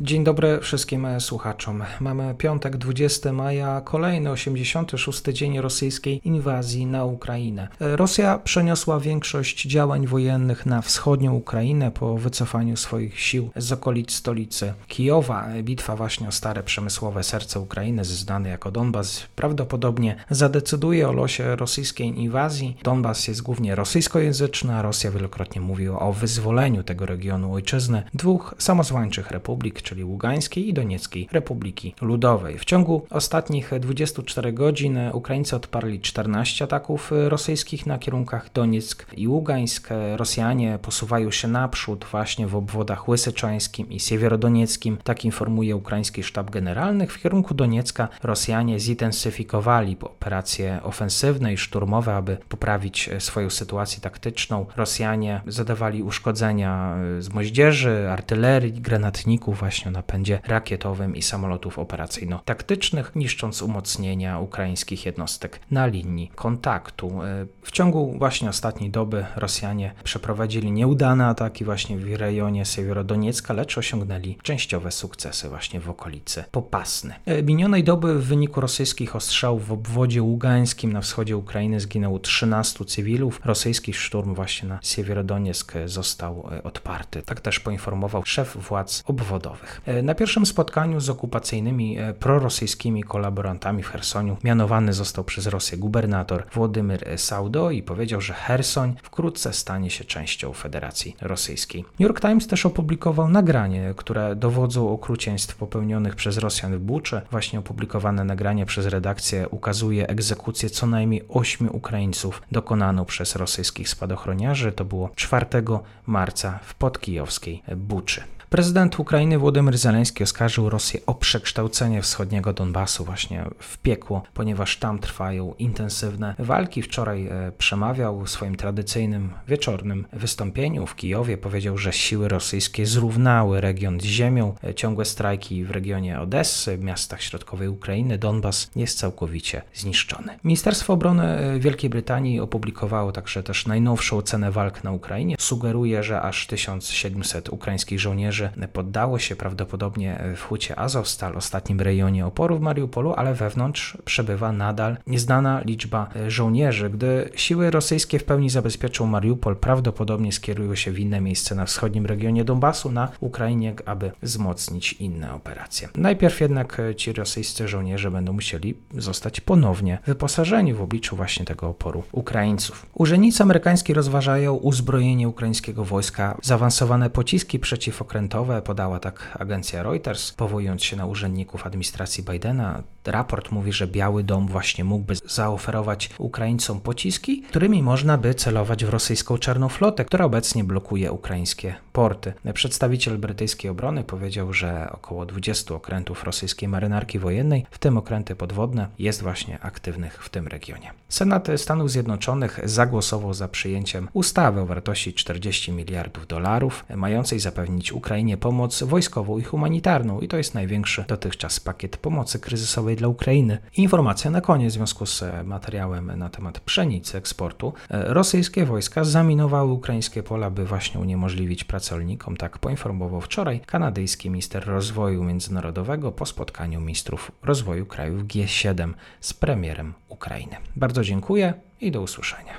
Dzień dobry wszystkim słuchaczom. Mamy piątek 20 maja, kolejny 86 dzień rosyjskiej inwazji na Ukrainę. Rosja przeniosła większość działań wojennych na wschodnią Ukrainę po wycofaniu swoich sił z okolic stolicy Kijowa. Bitwa właśnie o stare przemysłowe serce Ukrainy, znane jako Donbas, prawdopodobnie zadecyduje o losie rosyjskiej inwazji. Donbas jest głównie rosyjskojęzyczny, a Rosja wielokrotnie mówiła o wyzwoleniu tego regionu ojczyzny dwóch samozwańczych republik, czyli Ługańskiej i Donieckiej Republiki Ludowej. W ciągu ostatnich 24 godzin Ukraińcy odparli 14 ataków rosyjskich na kierunkach Donieck i Ługańsk. Rosjanie posuwają się naprzód właśnie w obwodach Łysyczańskim i Siewierodonieckim. Tak informuje ukraiński sztab generalny. W kierunku Doniecka Rosjanie zintensyfikowali operacje ofensywne i szturmowe, aby poprawić swoją sytuację taktyczną. Rosjanie zadawali uszkodzenia z moździerzy, artylerii, granatników właśnie właśnie napędzie rakietowym i samolotów operacyjno-taktycznych, niszcząc umocnienia ukraińskich jednostek na linii kontaktu. E, w ciągu właśnie ostatniej doby Rosjanie przeprowadzili nieudane ataki właśnie w rejonie Siewierodoniecka, lecz osiągnęli częściowe sukcesy właśnie w okolicy Popasny. E, minionej doby w wyniku rosyjskich ostrzałów w obwodzie ługańskim na wschodzie Ukrainy zginęło 13 cywilów. Rosyjski szturm właśnie na Siewierodonieck został e, odparty. Tak też poinformował szef władz obwodowych. E, na pierwszym spotkaniu z okupacyjnymi e, prorosyjskimi kolaborantami w Hersoniu mianowany został przez Rosję gubernator Władimir Saudo i powiedział, że Hersoń wkrótce stanie się częścią Federacji Rosyjskiej. New York Times też opublikował nagranie, które dowodzą okrucieństw popełnionych przez Rosjan w Buczy. Właśnie opublikowane nagranie przez redakcję ukazuje egzekucję co najmniej ośmiu Ukraińców dokonaną przez rosyjskich spadochroniarzy. To było 4 marca w podkijowskiej Buczy. Prezydent Ukrainy Władimir Zeleński oskarżył Rosję o przekształcenie wschodniego Donbasu właśnie w piekło, ponieważ tam trwają intensywne walki. Wczoraj e, przemawiał w swoim tradycyjnym wieczornym wystąpieniu w Kijowie. Powiedział, że siły rosyjskie zrównały region z ziemią. E, ciągłe strajki w regionie Odessy, miastach środkowej Ukrainy. Donbas jest całkowicie zniszczony. Ministerstwo Obrony e, Wielkiej Brytanii opublikowało także też najnowszą ocenę walk na Ukrainie. Sugeruje, że aż 1700 ukraińskich żołnierzy żołnierzy poddało się prawdopodobnie w hucie Azovstal, ostatnim rejonie oporu w Mariupolu, ale wewnątrz przebywa nadal nieznana liczba żołnierzy. Gdy siły rosyjskie w pełni zabezpieczą Mariupol, prawdopodobnie skierują się w inne miejsce na wschodnim regionie Donbasu, na Ukrainie, aby wzmocnić inne operacje. Najpierw jednak ci rosyjscy żołnierze będą musieli zostać ponownie wyposażeni w obliczu właśnie tego oporu Ukraińców. Urzędnicy amerykańscy rozważają uzbrojenie ukraińskiego wojska, zaawansowane pociski przeciwokrętowe podała tak agencja Reuters, powołując się na urzędników administracji Bidena. Raport mówi, że Biały Dom właśnie mógłby zaoferować Ukraińcom pociski, którymi można by celować w rosyjską czarną flotę, która obecnie blokuje ukraińskie porty. Przedstawiciel brytyjskiej obrony powiedział, że około 20 okrętów rosyjskiej marynarki wojennej, w tym okręty podwodne, jest właśnie aktywnych w tym regionie. Senat Stanów Zjednoczonych zagłosował za przyjęciem ustawy o wartości 40 miliardów dolarów, mającej zapewnić Ukrainie pomoc wojskową i humanitarną i to jest największy dotychczas pakiet pomocy kryzysowej dla Ukrainy. Informacja na koniec w związku z materiałem na temat pszenicy eksportu. E, rosyjskie wojska zaminowały ukraińskie pola, by właśnie uniemożliwić pracownikom, tak poinformował wczoraj kanadyjski minister rozwoju międzynarodowego po spotkaniu ministrów rozwoju krajów G7 z premierem Ukrainy. Bardzo dziękuję i do usłyszenia.